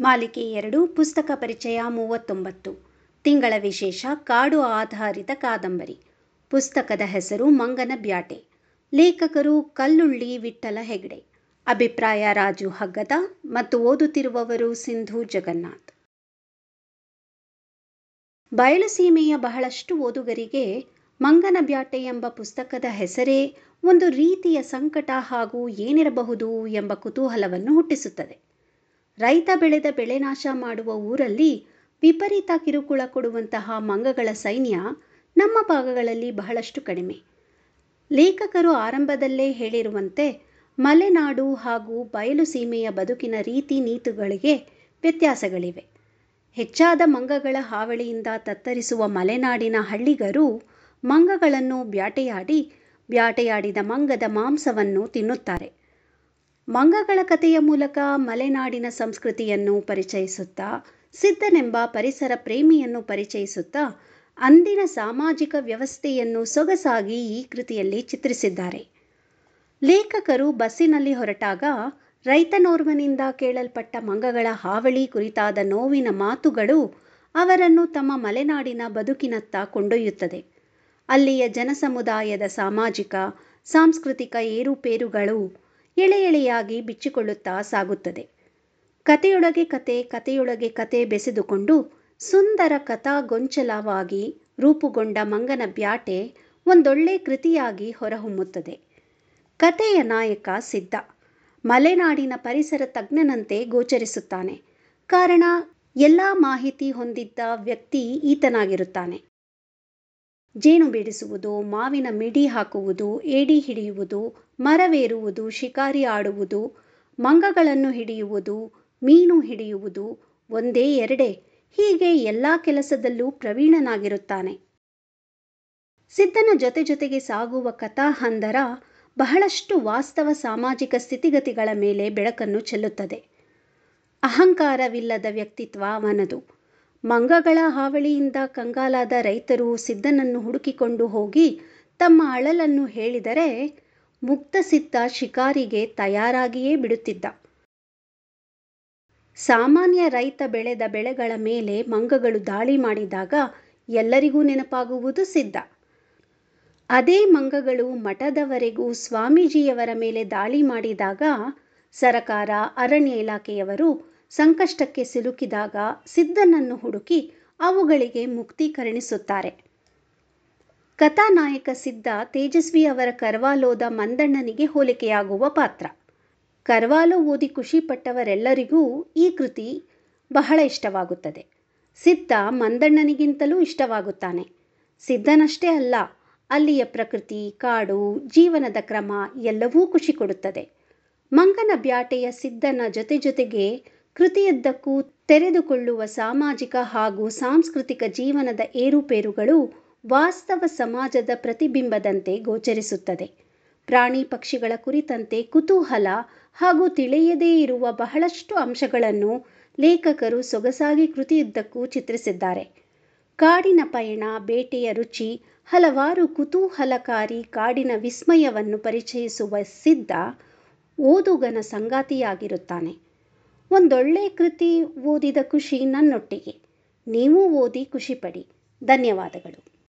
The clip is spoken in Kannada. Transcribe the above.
ಮಾಲಿಕೆ ಎರಡು, ಪುಸ್ತಕ ಪರಿಚಯ ಮೂವತ್ತೊಂಬತ್ತು. ತಿಂಗಳ ವಿಶೇಷ, ಕಾಡು ಆಧಾರಿತ ಕಾದಂಬರಿ. ಪುಸ್ತಕದ ಹೆಸರು ಮಂಗನ ಬ್ಯಾಟೆ. ಲೇಖಕರು ಕಲ್ಲುಳ್ಳಿ ವಿಠ್ಠಲ ಹೆಗ್ಡೆ. ಅಭಿಪ್ರಾಯ ರಾಜು ಹಗ್ಗದ ಮತ್ತು ಓದುತ್ತಿರುವವರು ಸಿಂಧು ಜಗನ್ನಾಥ್. ಬಯಲುಸೀಮೆಯ ಬಹಳಷ್ಟು ಓದುಗರಿಗೆ ಮಂಗನ ಬ್ಯಾಟೆ ಎಂಬ ಪುಸ್ತಕದ ಹೆಸರೇ ಒಂದು ರೀತಿಯ ಸಂಕಟ ಹಾಗೂ ಏನಿರಬಹುದು ಎಂಬ ಕುತೂಹಲವನ್ನು ಹುಟ್ಟಿಸುತ್ತದೆ. ರೈತ ಬೆಳೆದ ಬೆಳೆ ನಾಶ ಮಾಡುವ ಊರಲ್ಲಿ ವಿಪರೀತ ಕಿರುಕುಳ ಕೊಡುವಂತಹ ಮಂಗಗಳ ಸೈನ್ಯ ನಮ್ಮ ಭಾಗಗಳಲ್ಲಿ ಬಹಳಷ್ಟು ಕಡಿಮೆ. ಲೇಖಕರು ಆರಂಭದಲ್ಲೇ ಹೇಳಿರುವಂತೆ ಮಲೆನಾಡು ಹಾಗೂ ಬಯಲು ಸೀಮೆಯ ಬದುಕಿನ ರೀತಿ ನೀತಿಗಳಿಗೆ ವ್ಯತ್ಯಾಸಗಳಿವೆ. ಹೆಚ್ಚಾದ ಮಂಗಗಳ ಹಾವಳಿಯಿಂದ ತತ್ತರಿಸುವ ಮಲೆನಾಡಿನ ಹಳ್ಳಿಗರು ಮಂಗಗಳನ್ನು ಬ್ಯಾಟೆಯಾಡಿ ಬ್ಯಾಟೆಯಾಡಿದ ಮಂಗದ ಮಾಂಸವನ್ನು ತಿನ್ನುತ್ತಾರೆ. ಮಂಗಗಳ ಕಥೆಯ ಮೂಲಕ ಮಲೆನಾಡಿನ ಸಂಸ್ಕೃತಿಯನ್ನು ಪರಿಚಯಿಸುತ್ತಾ, ಸಿದ್ಧನೆಂಬ ಪರಿಸರ ಪ್ರೇಮಿಯನ್ನು ಪರಿಚಯಿಸುತ್ತಾ, ಅಂದಿನ ಸಾಮಾಜಿಕ ವ್ಯವಸ್ಥೆಯನ್ನು ಸೊಗಸಾಗಿ ಈ ಕೃತಿಯಲ್ಲಿ ಚಿತ್ರಿಸಿದ್ದಾರೆ. ಲೇಖಕರು ಬಸ್ಸಿನಲ್ಲಿ ಹೊರಟಾಗ, ರೈತನೋರ್ವನಿಂದ ಕೇಳಲ್ಪಟ್ಟ ಮಂಗಗಳ ಹಾವಳಿ ಕುರಿತಾದ ನೋವಿನ ಮಾತುಗಳು ಅವರನ್ನು ತಮ್ಮ ಮಲೆನಾಡಿನ ಬದುಕಿನತ್ತ ಕೊಂಡೊಯ್ಯುತ್ತದೆ. ಅಲ್ಲಿಯ ಜನಸಮುದಾಯದ ಸಾಮಾಜಿಕ, ಸಾಂಸ್ಕೃತಿಕ ಏರುಪೇರುಗಳು ಎಳೆ ಎಳೆಯಾಗಿ ಬಿಚ್ಚಿಕೊಳ್ಳುತ್ತಾ ಸಾಗುತ್ತದೆ. ಕತೆಯೊಳಗೆ ಕತೆ ಕತೆಯೊಳಗೆ ಕತೆ ಬೆಸೆದುಕೊಂಡು ಸುಂದರ ಕಥಾಗೊಂಚಲವಾಗಿ ರೂಪುಗೊಂಡ ಮಂಗನ ಬ್ಯಾಟೆ ಒಂದೊಳ್ಳೆ ಕೃತಿಯಾಗಿ ಹೊರಹೊಮ್ಮುತ್ತದೆ. ಕತೆಯ ನಾಯಕ ಸಿದ್ಧ. ಮಲೆನಾಡಿನ ಪರಿಸರ ತಜ್ಞನಂತೆ ಗೋಚರಿಸುತ್ತಾನೆ. ಕಾರಣ, ಎಲ್ಲ ಮಾಹಿತಿ ಹೊಂದಿದ್ದ ವ್ಯಕ್ತಿ ಈತನಾಗಿರುತ್ತಾನೆ. ಜೇನು ಬಿಡಿಸುವುದು, ಮಾವಿನ ಮಿಡಿ ಹಾಕುವುದು, ಏಡಿ ಹಿಡಿಯುವುದು, ಮರವೇರುವುದು, ಶಿಕಾರಿ ಆಡುವುದು, ಮಂಗಗಳನ್ನು ಹಿಡಿಯುವುದು, ಮೀನು ಹಿಡಿಯುವುದು ಒಂದೇ ಎರಡೇ. ಹೀಗೆ ಎಲ್ಲ ಕೆಲಸದಲ್ಲೂ ಪ್ರವೀಣನಾಗಿರುತ್ತಾನೆ. ಸಿದ್ಧನ ಜೊತೆ ಜೊತೆಗೆ ಸಾಗುವ ಕಥಾಹಂದರ ಬಹಳಷ್ಟು ವಾಸ್ತವ ಸಾಮಾಜಿಕ ಸ್ಥಿತಿಗತಿಗಳ ಮೇಲೆ ಬೆಳಕನ್ನು ಚೆಲ್ಲುತ್ತದೆ. ಅಹಂಕಾರವಿಲ್ಲದ ವ್ಯಕ್ತಿತ್ವ ಅವನದು. ಮಂಗಗಳ ಹಾವಳಿಯಿಂದ ಕಂಗಾಲಾದ ರೈತರು ಸಿದ್ಧನನ್ನು ಹುಡುಕಿಕೊಂಡು ಹೋಗಿ ತಮ್ಮ ಅಳಲನ್ನು ಹೇಳಿದರೆ ಮುಕ್ತ ಸಿದ್ಧ ಶಿಕಾರಿಗೆ ತಯಾರಾಗಿಯೇ ಬಿಡುತ್ತಿದ್ದ. ಸಾಮಾನ್ಯ ರೈತ ಬೆಳೆದ ಬೆಳೆಗಳ ಮೇಲೆ ಮಂಗಗಳು ದಾಳಿ ಮಾಡಿದಾಗ ಎಲ್ಲರಿಗೂ ನೆನಪಾಗುವುದು ಸಿದ್ಧ. ಅದೇ ಮಂಗಗಳು ಮಠದವರೆಗೂ ಸ್ವಾಮೀಜಿಯವರ ಮೇಲೆ ದಾಳಿ ಮಾಡಿದಾಗ ಸರಕಾರ, ಅರಣ್ಯ ಇಲಾಖೆಯವರು ಸಂಕಷ್ಟಕ್ಕೆ ಸಿಲುಕಿದಾಗ ಸಿದ್ಧನನ್ನು ಹುಡುಕಿ ಅವುಗಳಿಗೆ ಮುಕ್ತಿ ಕರುಣಿಸುತ್ತಾರೆ ಕಥಾನಾಯಕ ಸಿದ್ಧ ತೇಜಸ್ವಿ ಅವರ ಕರ್ವಾಲೋದ ಮಂದಣ್ಣನಿಗೆ ಹೋಲಿಕೆಯಾಗುವ ಪಾತ್ರ. ಕರ್ವಾಲೋ ಓದಿ ಖುಷಿಪಟ್ಟವರೆಲ್ಲರಿಗೂ ಈ ಕೃತಿ ಬಹಳ ಇಷ್ಟವಾಗುತ್ತದೆ. ಸಿದ್ಧ ಮಂದಣ್ಣನಿಗಿಂತಲೂ ಇಷ್ಟವಾಗುತ್ತಾನೆ. ಸಿದ್ಧನಷ್ಟೇ ಅಲ್ಲ, ಅಲ್ಲಿಯ ಪ್ರಕೃತಿ, ಕಾಡು, ಜೀವನದ ಕ್ರಮ ಎಲ್ಲವೂ ಖುಷಿ ಕೊಡುತ್ತದೆ. ಮಂಗನ ಬ್ಯಾಟೆಯ ಸಿದ್ಧನ ಜೊತೆ ಜೊತೆಗೆ ಕೃತಿಯುದ್ದಕ್ಕೂ ತೆರೆದುಕೊಳ್ಳುವ ಸಾಮಾಜಿಕ ಹಾಗೂ ಸಾಂಸ್ಕೃತಿಕ ಜೀವನದ ಏರುಪೇರುಗಳು ವಾಸ್ತವ ಸಮಾಜದ ಪ್ರತಿಬಿಂಬದಂತೆ ಗೋಚರಿಸುತ್ತದೆ. ಪ್ರಾಣಿ ಪಕ್ಷಿಗಳ ಕುರಿತಂತೆ ಕುತೂಹಲ ಹಾಗೂ ತಿಳಿಯದೇ ಇರುವ ಬಹಳಷ್ಟು ಅಂಶಗಳನ್ನು ಲೇಖಕರು ಸೊಗಸಾಗಿ ಕೃತಿಯುದ್ದಕ್ಕೂ ಚಿತ್ರಿಸಿದ್ದಾರೆ. ಕಾಡಿನ ಪಯಣ, ಬೇಟೆಯ ರುಚಿ, ಹಲವಾರು ಕುತೂಹಲಕಾರಿ ಕಾಡಿನ ವಿಸ್ಮಯವನ್ನು ಪರಿಚಯಿಸುವ ಸಿದ್ಧ ಓದುಗನ ಸಂಗಾತಿಯಾಗಿರುತ್ತಾನೆ. ಒಂದೊಳ್ಳೆ ಕೃತಿ ಓದಿದ ಖುಷಿ ನನ್ನೊಟ್ಟಿಗೆ. ನೀವೂ ಓದಿ ಖುಷಿಪಡಿ ಧನ್ಯವಾದಗಳು.